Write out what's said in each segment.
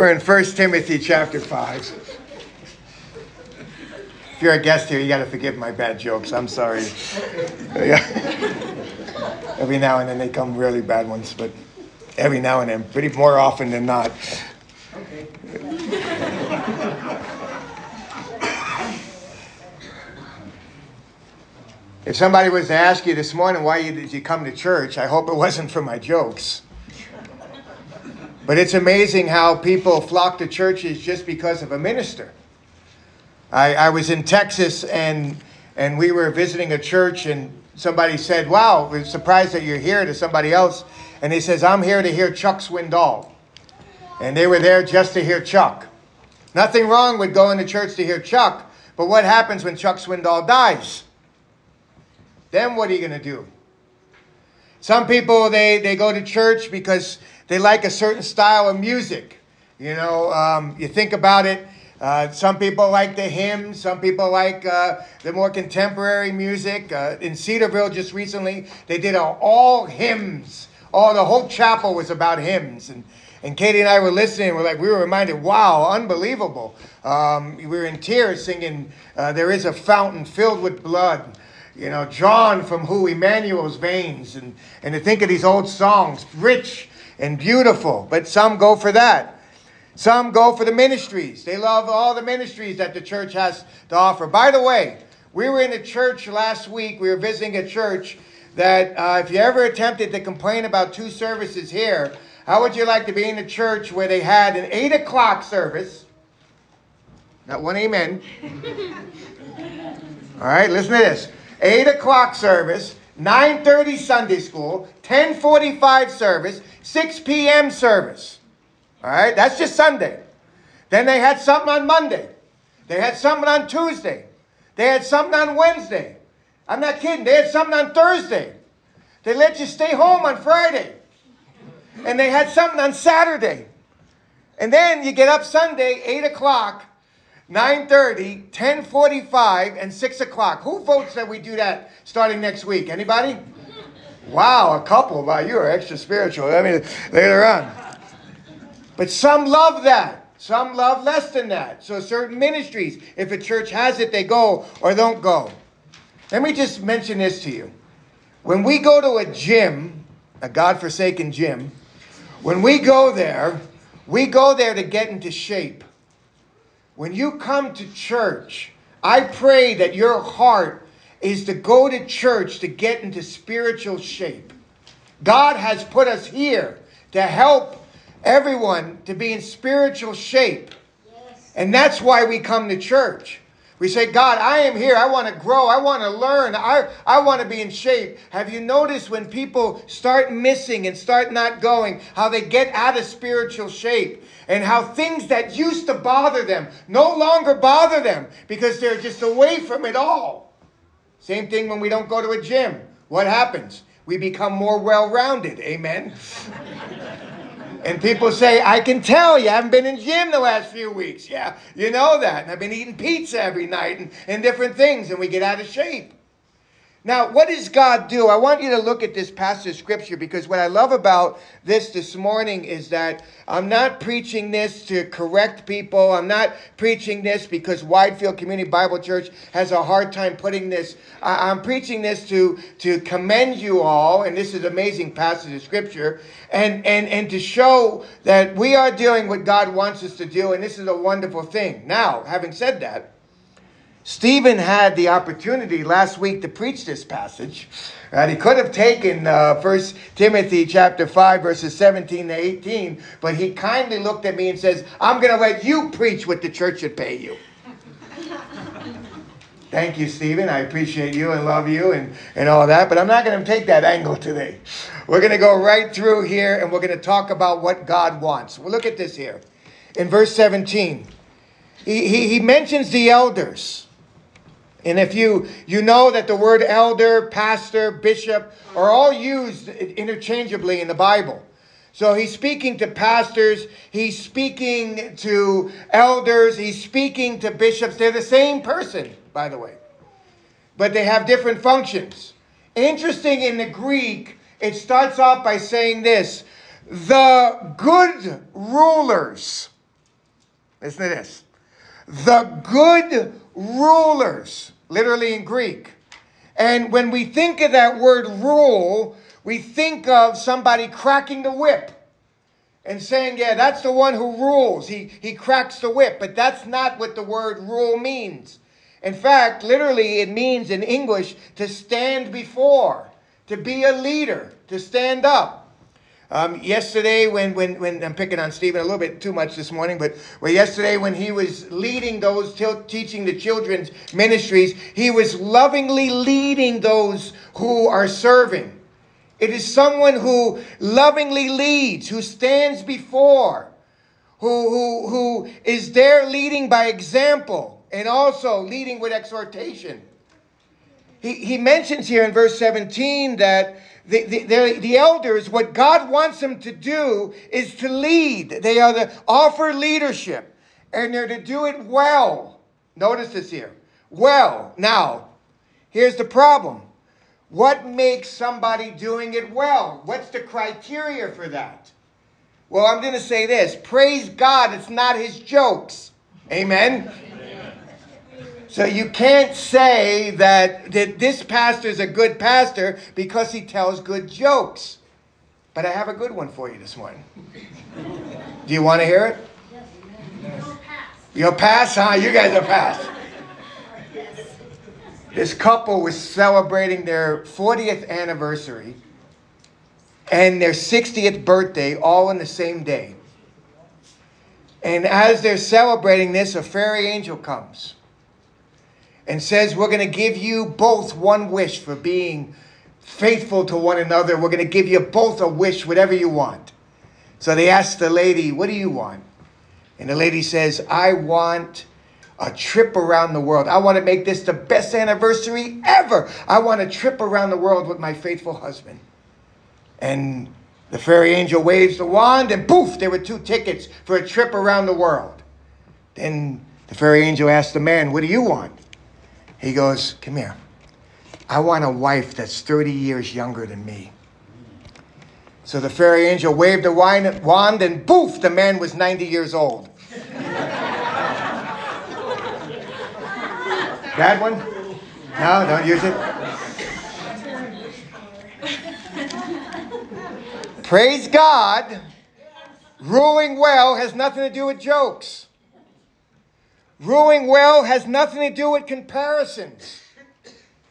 We're in 1 Timothy chapter 5. If you're a guest here, you got to forgive my bad jokes. I'm sorry. Every now and then they come really bad ones, but every now and then, pretty more often than not. Okay. If somebody was to ask you this morning why did you come to church, I hope it wasn't for my jokes. But it's amazing how people flock to churches just because of a minister. I, I was in Texas and and we were visiting a church and somebody said, Wow, we're surprised that you're here to somebody else. And he says, I'm here to hear Chuck Swindoll. And they were there just to hear Chuck. Nothing wrong with going to church to hear Chuck, but what happens when Chuck Swindoll dies? Then what are you going to do? Some people, they, they go to church because they like a certain style of music. You know, um, you think about it, uh, some people like the hymns. Some people like uh, the more contemporary music. Uh, in Cedarville, just recently, they did a, all hymns. Oh, the whole chapel was about hymns. And, and Katie and I were listening. We're like, we were reminded, wow, unbelievable. Um, we were in tears singing, uh, There is a fountain filled with blood. You know, drawn from who? Emmanuel's veins. And, and to think of these old songs, rich and beautiful. But some go for that. Some go for the ministries. They love all the ministries that the church has to offer. By the way, we were in a church last week. We were visiting a church that, uh, if you ever attempted to complain about two services here, how would you like to be in a church where they had an 8 o'clock service? Not one amen. all right, listen to this. 8 o'clock service, 9.30 Sunday school, 10.45 service, 6 p.m. service. All right, that's just Sunday. Then they had something on Monday. They had something on Tuesday. They had something on Wednesday. I'm not kidding. They had something on Thursday. They let you stay home on Friday. And they had something on Saturday. And then you get up Sunday, 8 o'clock, 9.30, 10.45, and 6 o'clock. Who votes that we do that starting next week? Anybody? Wow, a couple. Wow, you are extra spiritual. I mean, later on. But some love that. Some love less than that. So certain ministries, if a church has it, they go or don't go. Let me just mention this to you. When we go to a gym, a God-forsaken gym, when we go there, we go there to get into shape. When you come to church, I pray that your heart is to go to church to get into spiritual shape. God has put us here to help everyone to be in spiritual shape. Yes. And that's why we come to church. We say, God, I am here. I want to grow. I want to learn. I, I want to be in shape. Have you noticed when people start missing and start not going, how they get out of spiritual shape? And how things that used to bother them no longer bother them because they're just away from it all. Same thing when we don't go to a gym. What happens? We become more well rounded. Amen. And people say, I can tell you I haven't been in gym the last few weeks. Yeah, you know that. And I've been eating pizza every night and, and different things, and we get out of shape. Now, what does God do? I want you to look at this passage of scripture because what I love about this this morning is that I'm not preaching this to correct people. I'm not preaching this because Widefield Community Bible Church has a hard time putting this. I'm preaching this to, to commend you all, and this is amazing passage of scripture, and, and, and to show that we are doing what God wants us to do, and this is a wonderful thing. Now, having said that, Stephen had the opportunity last week to preach this passage. And he could have taken uh, 1 Timothy chapter 5, verses 17 to 18, but he kindly looked at me and says, I'm going to let you preach what the church should pay you. Thank you, Stephen. I appreciate you and love you and, and all that, but I'm not going to take that angle today. We're going to go right through here and we're going to talk about what God wants. Well, look at this here. In verse 17, he, he, he mentions the elders. And if you, you know that the word elder, pastor, bishop are all used interchangeably in the Bible. So he's speaking to pastors, he's speaking to elders, he's speaking to bishops. They're the same person, by the way, but they have different functions. Interesting in the Greek, it starts off by saying this the good rulers Listen to this. The good rulers, literally in Greek. And when we think of that word rule, we think of somebody cracking the whip and saying, yeah, that's the one who rules. He, he cracks the whip. But that's not what the word rule means. In fact, literally, it means in English to stand before, to be a leader, to stand up. Um, yesterday, when, when, when I'm picking on Stephen a little bit too much this morning, but well, yesterday when he was leading those, t- teaching the children's ministries, he was lovingly leading those who are serving. It is someone who lovingly leads, who stands before, who, who, who is there leading by example and also leading with exhortation. He, he mentions here in verse 17 that the, the, the, elders, what God wants them to do is to lead. They are to offer leadership and they're to do it well. Notice this here. Well, now, here's the problem what makes somebody doing it well? What's the criteria for that? Well, I'm going to say this praise God, it's not his jokes. Amen? So you can't say that, that this pastor is a good pastor because he tells good jokes. But I have a good one for you this morning. Do you want to hear it? Yes. You'll pass, huh? You guys are pass. This couple was celebrating their 40th anniversary and their 60th birthday all in the same day. And as they're celebrating this, a fairy angel comes and says, We're going to give you both one wish for being faithful to one another. We're going to give you both a wish, whatever you want. So they ask the lady, What do you want? And the lady says, I want a trip around the world. I want to make this the best anniversary ever. I want a trip around the world with my faithful husband. And the fairy angel waves the wand, and poof, there were two tickets for a trip around the world. Then the fairy angel asked the man, What do you want? He goes, Come here. I want a wife that's 30 years younger than me. So the fairy angel waved a wand, and poof, the man was 90 years old. Bad one? No, don't use it. Praise God. Ruling well has nothing to do with jokes. Ruling well has nothing to do with comparisons.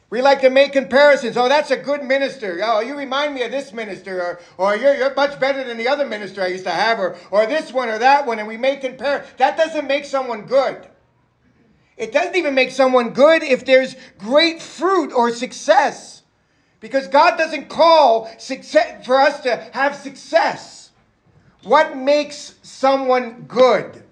We like to make comparisons. Oh, that's a good minister. Oh, you remind me of this minister. Or, or you're, you're much better than the other minister I used to have. Or, or this one or that one. And we make compare. That doesn't make someone good. It doesn't even make someone good if there's great fruit or success. Because God doesn't call success for us to have success. What makes someone good?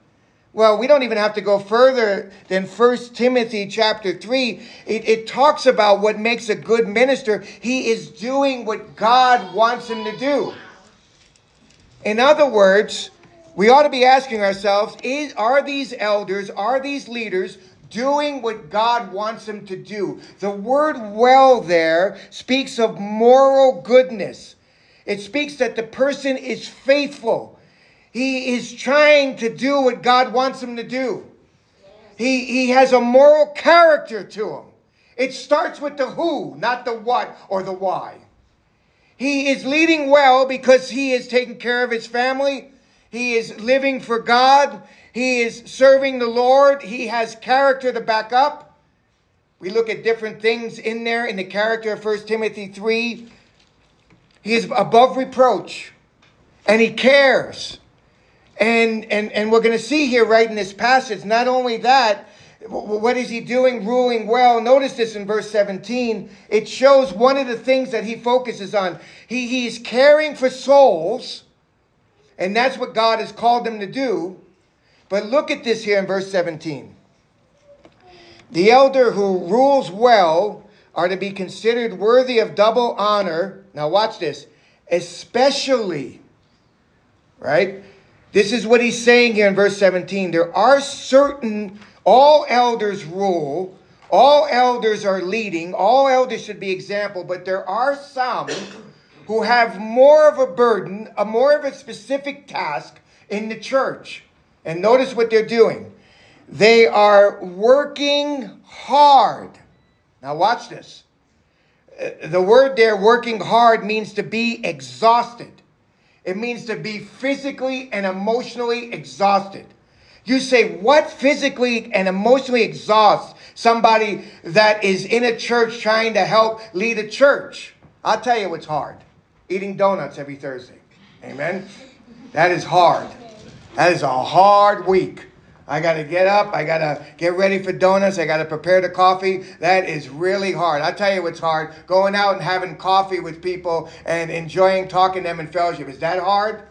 Well, we don't even have to go further than 1 Timothy chapter 3. It, it, talks about what makes a good minister. He is doing what God wants him to do. In other words, we ought to be asking ourselves, is, are these elders, are these leaders doing what God wants them to do. The word well there speaks of moral goodness. It speaks that the person is faithful. He is trying to do what God wants him to do. He, he has a moral character to him. It starts with the who, not the what or the why. He is leading well because he is taking care of his family. He is living for God. He is serving the Lord. He has character to back up. We look at different things in there in the character of 1 Timothy 3. He is above reproach and he cares. And, and, and we're going to see here right in this passage, not only that, what is he doing ruling well? Notice this in verse 17. It shows one of the things that he focuses on. He, he's caring for souls, and that's what God has called him to do. But look at this here in verse 17. The elder who rules well are to be considered worthy of double honor. Now, watch this, especially, right? This is what he's saying here in verse 17. There are certain, all elders rule, all elders are leading, all elders should be example, but there are some who have more of a burden, a more of a specific task in the church. And notice what they're doing. They are working hard. Now, watch this. Uh, the word there, working hard, means to be exhausted. It means to be physically and emotionally exhausted. You say, what physically and emotionally exhausts somebody that is in a church trying to help lead a church? I'll tell you what's hard eating donuts every Thursday. Amen? That is hard. That is a hard week. I got to get up. I got to get ready for donuts. I got to prepare the coffee. That is really hard. I'll tell you what's hard. Going out and having coffee with people and enjoying talking to them in fellowship. Is that hard?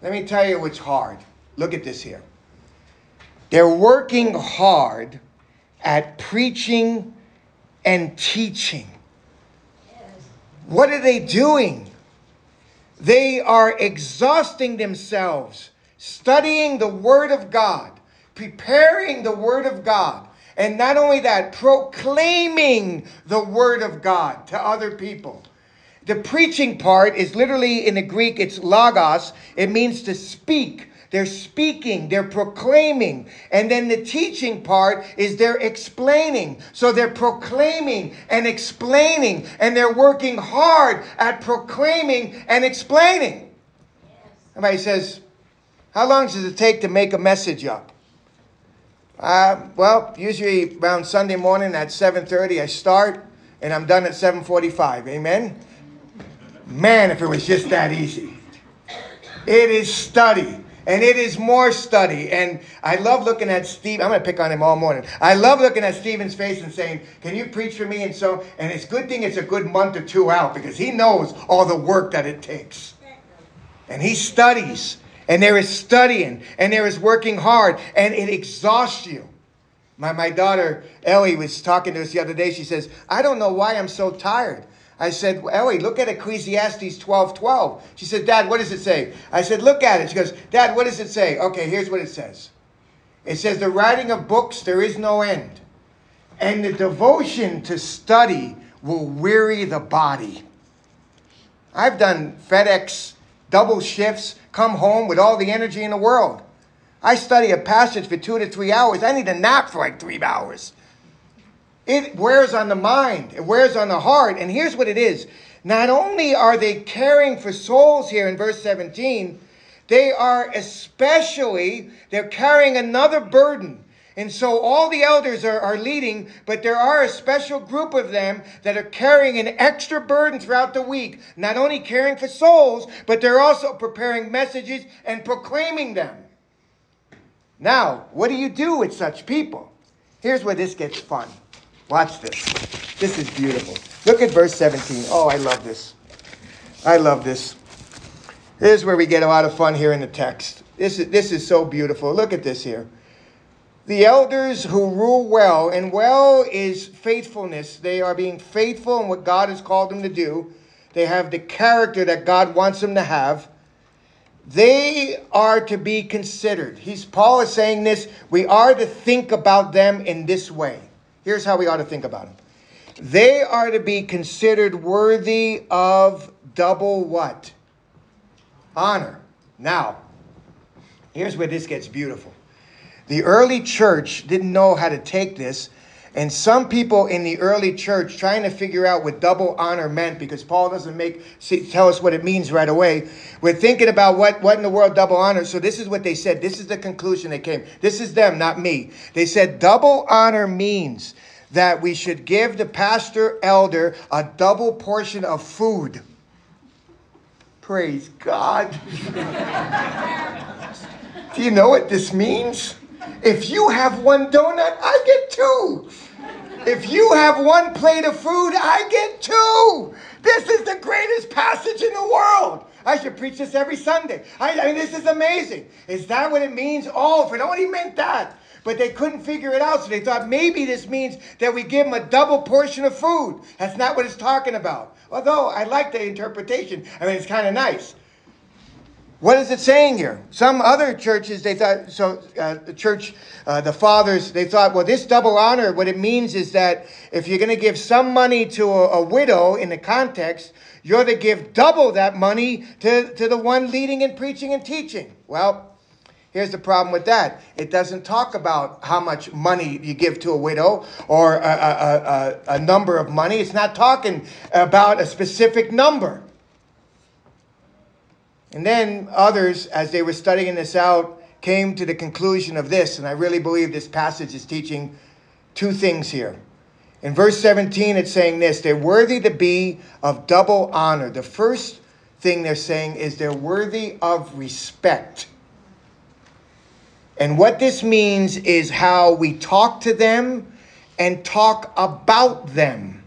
Let me tell you what's hard. Look at this here. They're working hard at preaching and teaching. What are they doing? They are exhausting themselves studying the Word of God, preparing the Word of God, and not only that, proclaiming the Word of God to other people. The preaching part is literally in the Greek, it's logos. It means to speak. They're speaking, they're proclaiming. And then the teaching part is they're explaining. So they're proclaiming and explaining, and they're working hard at proclaiming and explaining. Somebody says, how long does it take to make a message up? Uh, well, usually around Sunday morning at 7.30 I start and I'm done at 7.45. Amen? Man, if it was just that easy. It is study. And it is more study. And I love looking at Steve. I'm going to pick on him all morning. I love looking at Stephen's face and saying, Can you preach for me? And so, and it's good thing it's a good month or two out because he knows all the work that it takes. And he studies and there is studying and there is working hard and it exhausts you. My, my daughter Ellie was talking to us the other day. She says, I don't know why I'm so tired. I said, Ellie, look at Ecclesiastes 12 12. She said, Dad, what does it say? I said, look at it. She goes, Dad, what does it say? Okay, here's what it says. It says, The writing of books, there is no end. And the devotion to study will weary the body. I've done FedEx double shifts, come home with all the energy in the world. I study a passage for two to three hours. I need a nap for like three hours. It wears on the mind, it wears on the heart. And here's what it is not only are they caring for souls here in verse 17, they are especially, they're carrying another burden. And so all the elders are, are leading, but there are a special group of them that are carrying an extra burden throughout the week, not only caring for souls, but they're also preparing messages and proclaiming them. Now, what do you do with such people? Here's where this gets fun. Watch this. This is beautiful. Look at verse 17. Oh, I love this. I love this. Here's where we get a lot of fun here in the text. This is, this is so beautiful. Look at this here. The elders who rule well, and well is faithfulness. They are being faithful in what God has called them to do. They have the character that God wants them to have. They are to be considered. He's Paul is saying this. We are to think about them in this way. Here's how we ought to think about them. They are to be considered worthy of double what? Honor. Now, here's where this gets beautiful. The early church didn't know how to take this. And some people in the early church trying to figure out what double honor meant because Paul doesn't make tell us what it means right away. We're thinking about what, what in the world double honor. So this is what they said. This is the conclusion they came. This is them, not me. They said double honor means that we should give the pastor elder a double portion of food. Praise God. Do you know what this means? If you have one donut, I get two. If you have one plate of food, I get two. This is the greatest passage in the world. I should preach this every Sunday. I, I mean, this is amazing. Is that what it means? Oh, if it only meant that. But they couldn't figure it out, so they thought maybe this means that we give them a double portion of food. That's not what it's talking about. Although I like the interpretation. I mean, it's kind of nice. What is it saying here? Some other churches, they thought, so uh, the church, uh, the fathers, they thought, well, this double honor, what it means is that if you're going to give some money to a, a, widow in the context, you're to give double that money to, to the one leading and preaching and teaching. Well, Here's the problem with that. It doesn't talk about how much money you give to a widow or a, a, a, a, number of money. It's not talking about a specific number. And then others, as they were studying this out, came to the conclusion of this, and I really believe this passage is teaching two things here. In verse 17, it's saying this they're worthy to be of double honor. The first thing they're saying is they're worthy of respect. And what this means is how we talk to them and talk about them.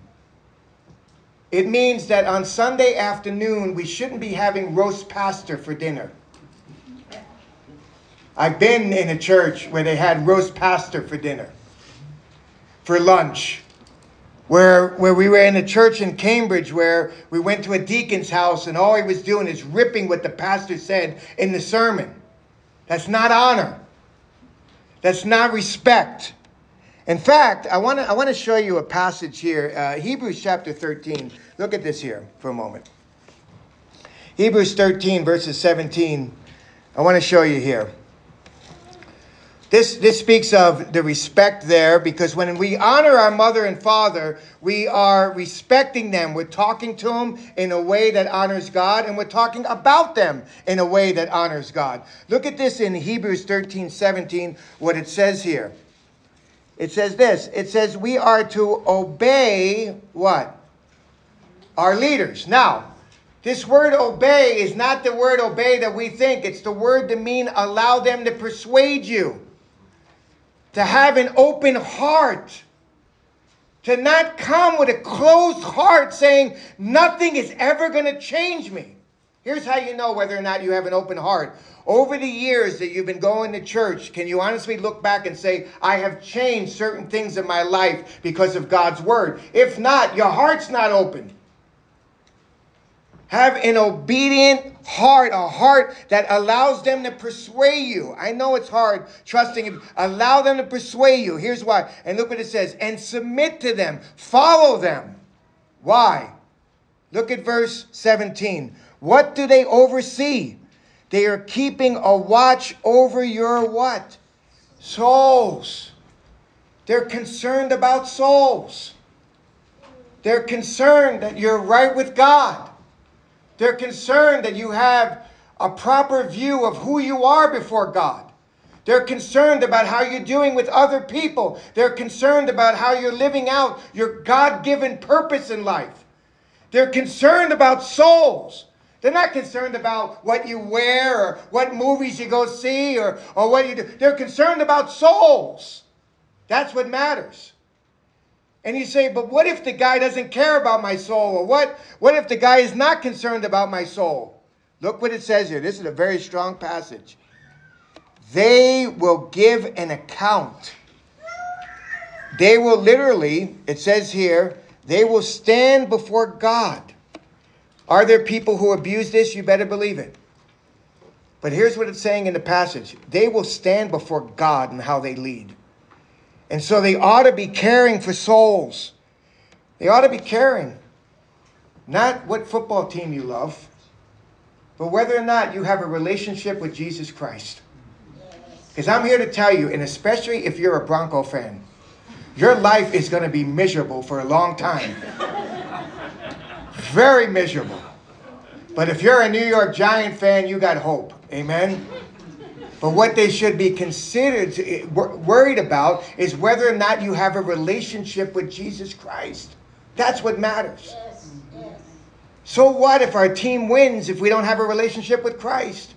It means that on Sunday afternoon, we shouldn't be having roast pastor for dinner. I've been in a church where they had roast pastor for dinner, for lunch. Where, where we were in a church in Cambridge where we went to a deacon's house and all he was doing is ripping what the pastor said in the sermon. That's not honor. That's not respect. In fact, I want to I want to show you a passage here, uh, Hebrews chapter 13. Look at this here for a moment. Hebrews 13 verses 17. I want to show you here. This, this speaks of the respect there because when we honor our mother and father, we are respecting them. We're talking to them in a way that honors God, and we're talking about them in a way that honors God. Look at this in Hebrews 13 17, what it says here. It says this it says, We are to obey what? Our leaders. Now, this word obey is not the word obey that we think, it's the word to mean allow them to persuade you to have an open heart, to not come with a closed heart saying, nothing is ever going to change me. Here's how you know whether or not you have an open heart. Over the years that you've been going to church, can you honestly look back and say, I have changed certain things in my life because of God's word? If not, your heart's not open. Have an obedient heart, a heart that allows them to persuade you. I know it's hard trusting him. Allow them to persuade you. Here's why. And look what it says. And submit to them. Follow them. Why? Look at verse 17. What do they oversee? They are keeping a watch over your what? Souls. They're concerned about souls. They're concerned that you're right with God. They're concerned that you have a proper view of who you are before God. They're concerned about how you're doing with other people. They're concerned about how you're living out your God given purpose in life. They're concerned about souls. They're not concerned about what you wear or what movies you go see or, or what you do. They're concerned about souls. That's what matters. And you say, but what if the guy doesn't care about my soul? Or what, what if the guy is not concerned about my soul? Look what it says here. This is a very strong passage. They will give an account. They will literally, it says here, they will stand before God. Are there people who abuse this? You better believe it. But here's what it's saying in the passage they will stand before God and how they lead. And so they ought to be caring for souls. They ought to be caring. Not what football team you love, but whether or not you have a relationship with Jesus Christ. Because I'm here to tell you, and especially if you're a Bronco fan, your life is going to be miserable for a long time. Very miserable. But if you're a New York Giant fan, you got hope. Amen? But what they should be considered, worried about, is whether or not you have a relationship with Jesus Christ. That's what matters. Yes, yes. So what if our team wins if we don't have a relationship with Christ?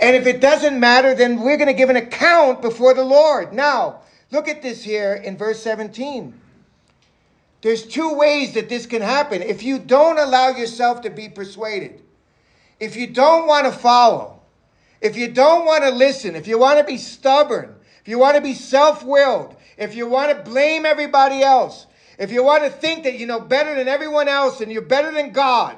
And if it doesn't matter, then we're going to give an account before the Lord. Now, look at this here in verse 17. There's two ways that this can happen. If you don't allow yourself to be persuaded, if you don't want to follow, if you don't want to listen, if you want to be stubborn, if you want to be self willed, if you want to blame everybody else, if you want to think that you know better than everyone else and you're better than God,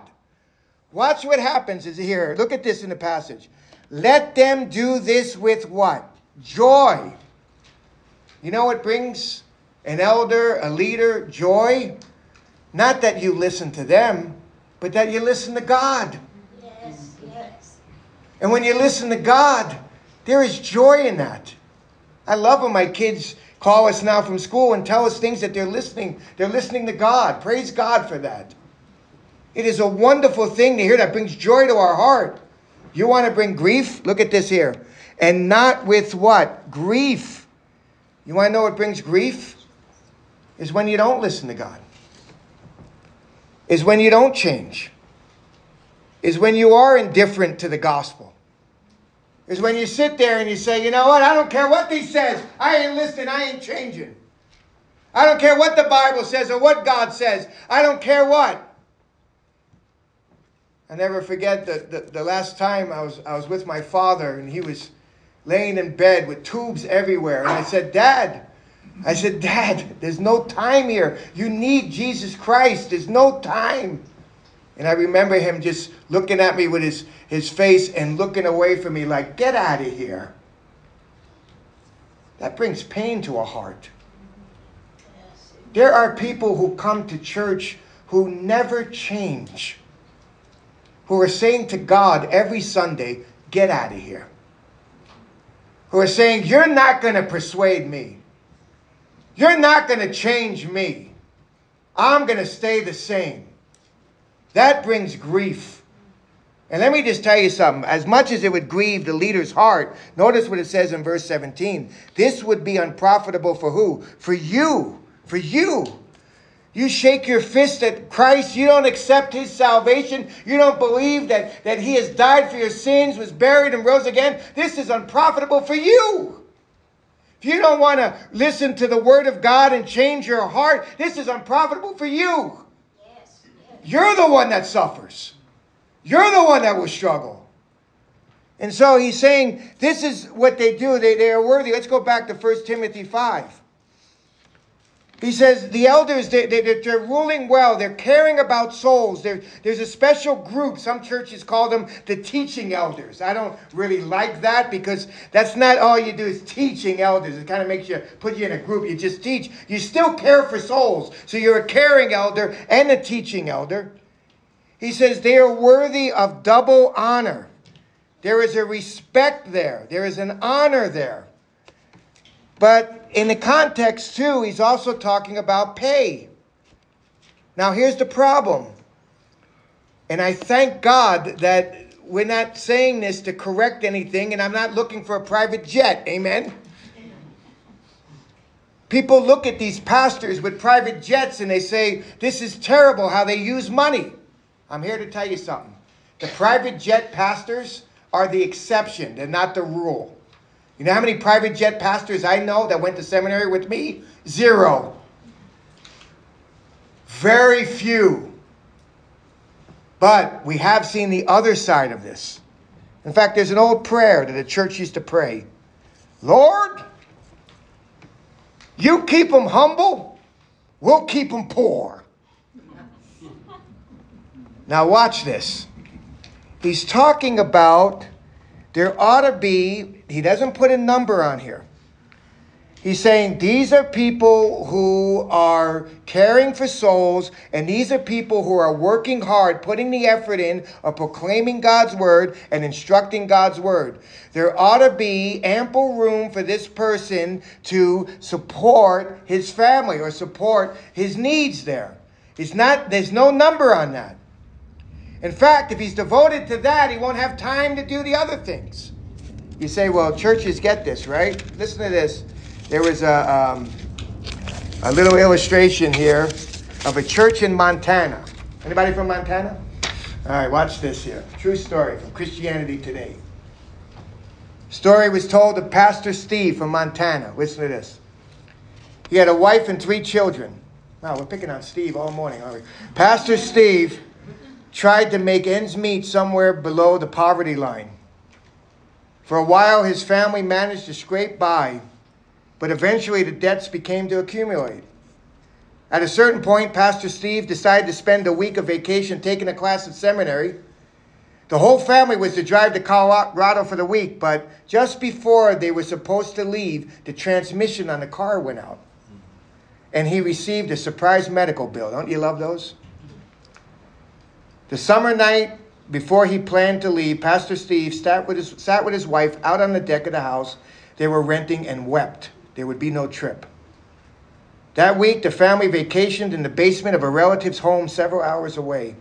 watch what happens is here. Look at this in the passage. Let them do this with what? Joy. You know what brings an elder, a leader, joy? Not that you listen to them, but that you listen to God. Yes, yes. And when you listen to God, There is joy in that. I love when my kids call us now from school and tell us things that they're listening. They're listening to God. Praise God for that. It is a wonderful thing to hear that brings joy to our heart. You want to bring grief? Look at this here. And not with what? Grief. You want to know what brings grief? Is when you don't listen to God. Is when you don't change. Is when you are indifferent to the gospel. Is when you sit there and you say, you know what, I don't care what he says. I ain't listening, I ain't changing. I don't care what the Bible says or what God says. I don't care what. I never forget the, the, the, last time I was, I was with my father and he was laying in bed with tubes everywhere. And I said, Dad, I said, Dad, there's no time here. You need Jesus Christ. There's no time. And I remember him just looking at me with his, his face and looking away from me like, get out of here. That brings pain to a heart. There are people who come to church who never change who are saying to God every Sunday, get out of here. Who are saying, you're not going to persuade me. You're not going to change me. I'm going to stay the same. That brings grief. And let me just tell you something. As much as it would grieve the leader's heart, notice what it says in verse 17. This would be unprofitable for who? For you. For you. You shake your fist at Christ. You don't accept his salvation. You don't believe that, that he has died for your sins, was buried, and rose again. This is unprofitable for you. If you don't want to listen to the word of God and change your heart, this is unprofitable for you. Yes. You're the one that suffers. You're the one that will struggle. And so he's saying, this is what they do. They, they are worthy. Let's go back to 1 Timothy 5. He says the elders, they, they, they're ruling well. They're caring about souls. They're, there's a special group. Some churches call them the teaching elders. I don't really like that because that's not all you do is teaching elders. It kind of makes you put you in a group. You just teach. You still care for souls. So you're a caring elder and a teaching elder. He says they are worthy of double honor. There is a respect there, there is an honor there. But in the context, too, he's also talking about pay. Now, here's the problem. And I thank God that we're not saying this to correct anything, and I'm not looking for a private jet. Amen? People look at these pastors with private jets and they say, This is terrible how they use money. I'm here to tell you something. The private jet pastors are the exception, they're not the rule. You know how many private jet pastors I know that went to seminary with me? Zero. Very few. But we have seen the other side of this. In fact, there's an old prayer that the church used to pray Lord, you keep them humble, we'll keep them poor. Now, watch this. He's talking about there ought to be, he doesn't put a number on here. He's saying these are people who are caring for souls, and these are people who are working hard, putting the effort in of proclaiming God's word and instructing God's word. There ought to be ample room for this person to support his family or support his needs there. It's not, there's no number on that. In fact, if he's devoted to that, he won't have time to do the other things. You say, well, churches get this, right? Listen to this. There was a, um, a little illustration here of a church in Montana. Anybody from Montana? All right, watch this here. True story from Christianity Today. Story was told of Pastor Steve from Montana. Listen to this. He had a wife and three children. Wow, we're picking on Steve all morning, aren't we? Pastor Steve tried to make ends meet somewhere below the poverty line. For a while, his family managed to scrape by, but eventually the debts began to accumulate. At a certain point, Pastor Steve decided to spend a week of vacation taking a class at seminary. The whole family was to drive to Colorado for the week, but just before they were supposed to leave, the transmission on the car went out. And he received a surprise medical bill. Don't you love those? The summer night before he planned to leave, Pastor Steve sat with, his, sat with his wife out on the deck of the house they were renting and wept. There would be no trip. That week, the family vacationed in the basement of a relative's home several hours away.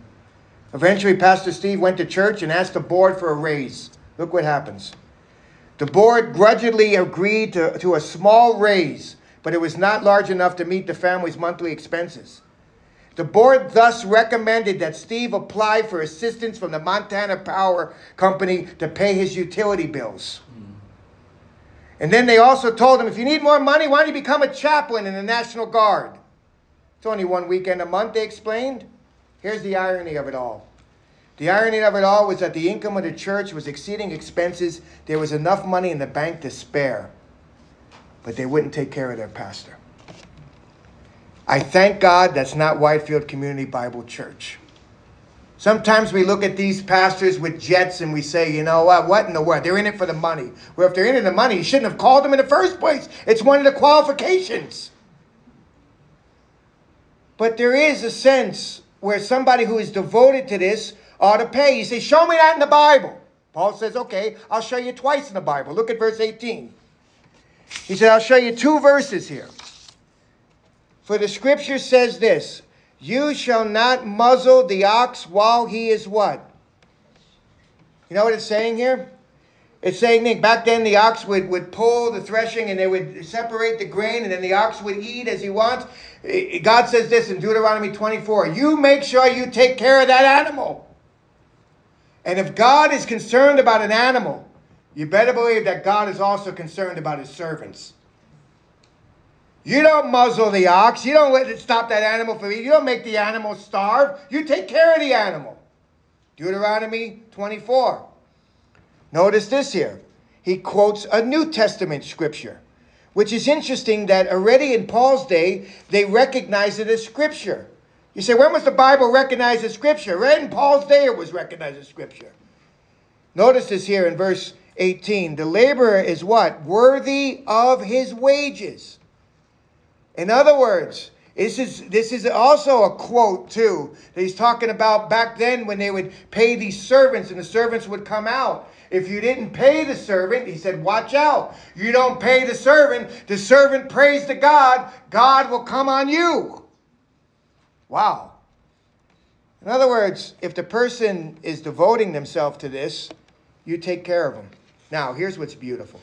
Eventually, Pastor Steve went to church and asked the board for a raise. Look what happens. The board grudgingly agreed to, to a small raise, but it was not large enough to meet the family's monthly expenses. The board thus recommended that Steve apply for assistance from the Montana Power Company to pay his utility bills. And then they also told him if you need more money, why don't you become a chaplain in the National Guard? It's only one weekend a month, they explained. Here's the irony of it all the irony of it all was that the income of the church was exceeding expenses. There was enough money in the bank to spare, but they wouldn't take care of their pastor. I thank God that's not Whitefield Community Bible Church. Sometimes we look at these pastors with jets and we say, you know what, what in the world? They're in it for the money. Well, if they're in it for the money, you shouldn't have called them in the first place. It's one of the qualifications. But there is a sense where somebody who is devoted to this ought to pay. You say, Show me that in the Bible. Paul says, Okay, I'll show you twice in the Bible. Look at verse 18. He said, I'll show you two verses here. For the scripture says this You shall not muzzle the ox while he is what? You know what it's saying here? It's saying, back then the ox would, would pull the threshing and they would separate the grain and then the ox would eat as he wants. God says this in Deuteronomy 24 You make sure you take care of that animal. And if God is concerned about an animal, you better believe that God is also concerned about his servants. You don't muzzle the ox. You don't let it stop that animal from eating. You don't make the animal starve. You take care of the animal. Deuteronomy 24. Notice this here. He quotes a New Testament scripture, which is interesting that already in Paul's day, they recognized it as scripture. You say, when was the Bible recognized as Scripture? Right in Paul's day it was recognized as Scripture. Notice this here in verse 18. The laborer is what? Worthy of his wages. In other words, this is, this is also a quote, too, that he's talking about back then when they would pay these servants and the servants would come out. If you didn't pay the servant, he said, watch out. You don't pay the servant, the servant prays to God, God will come on you. Wow. In other words, if the person is devoting themselves to this, you take care of them. Now, here's what's beautiful.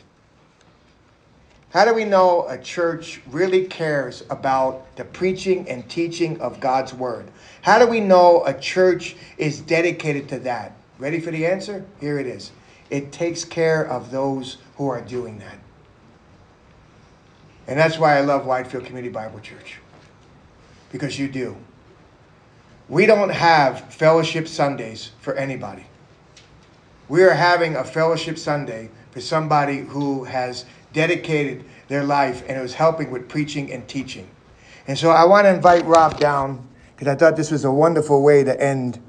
How do we know a church really cares about the preaching and teaching of God's word? How do we know a church is dedicated to that? Ready for the answer? Here it is. It takes care of those who are doing that. And that's why I love Whitefield Community Bible Church. Because you do. We don't have fellowship Sundays for anybody. We are having a fellowship Sunday for somebody who has dedicated their life and it was helping with preaching and teaching. And so I want to invite Rob down because I thought this was a wonderful way to end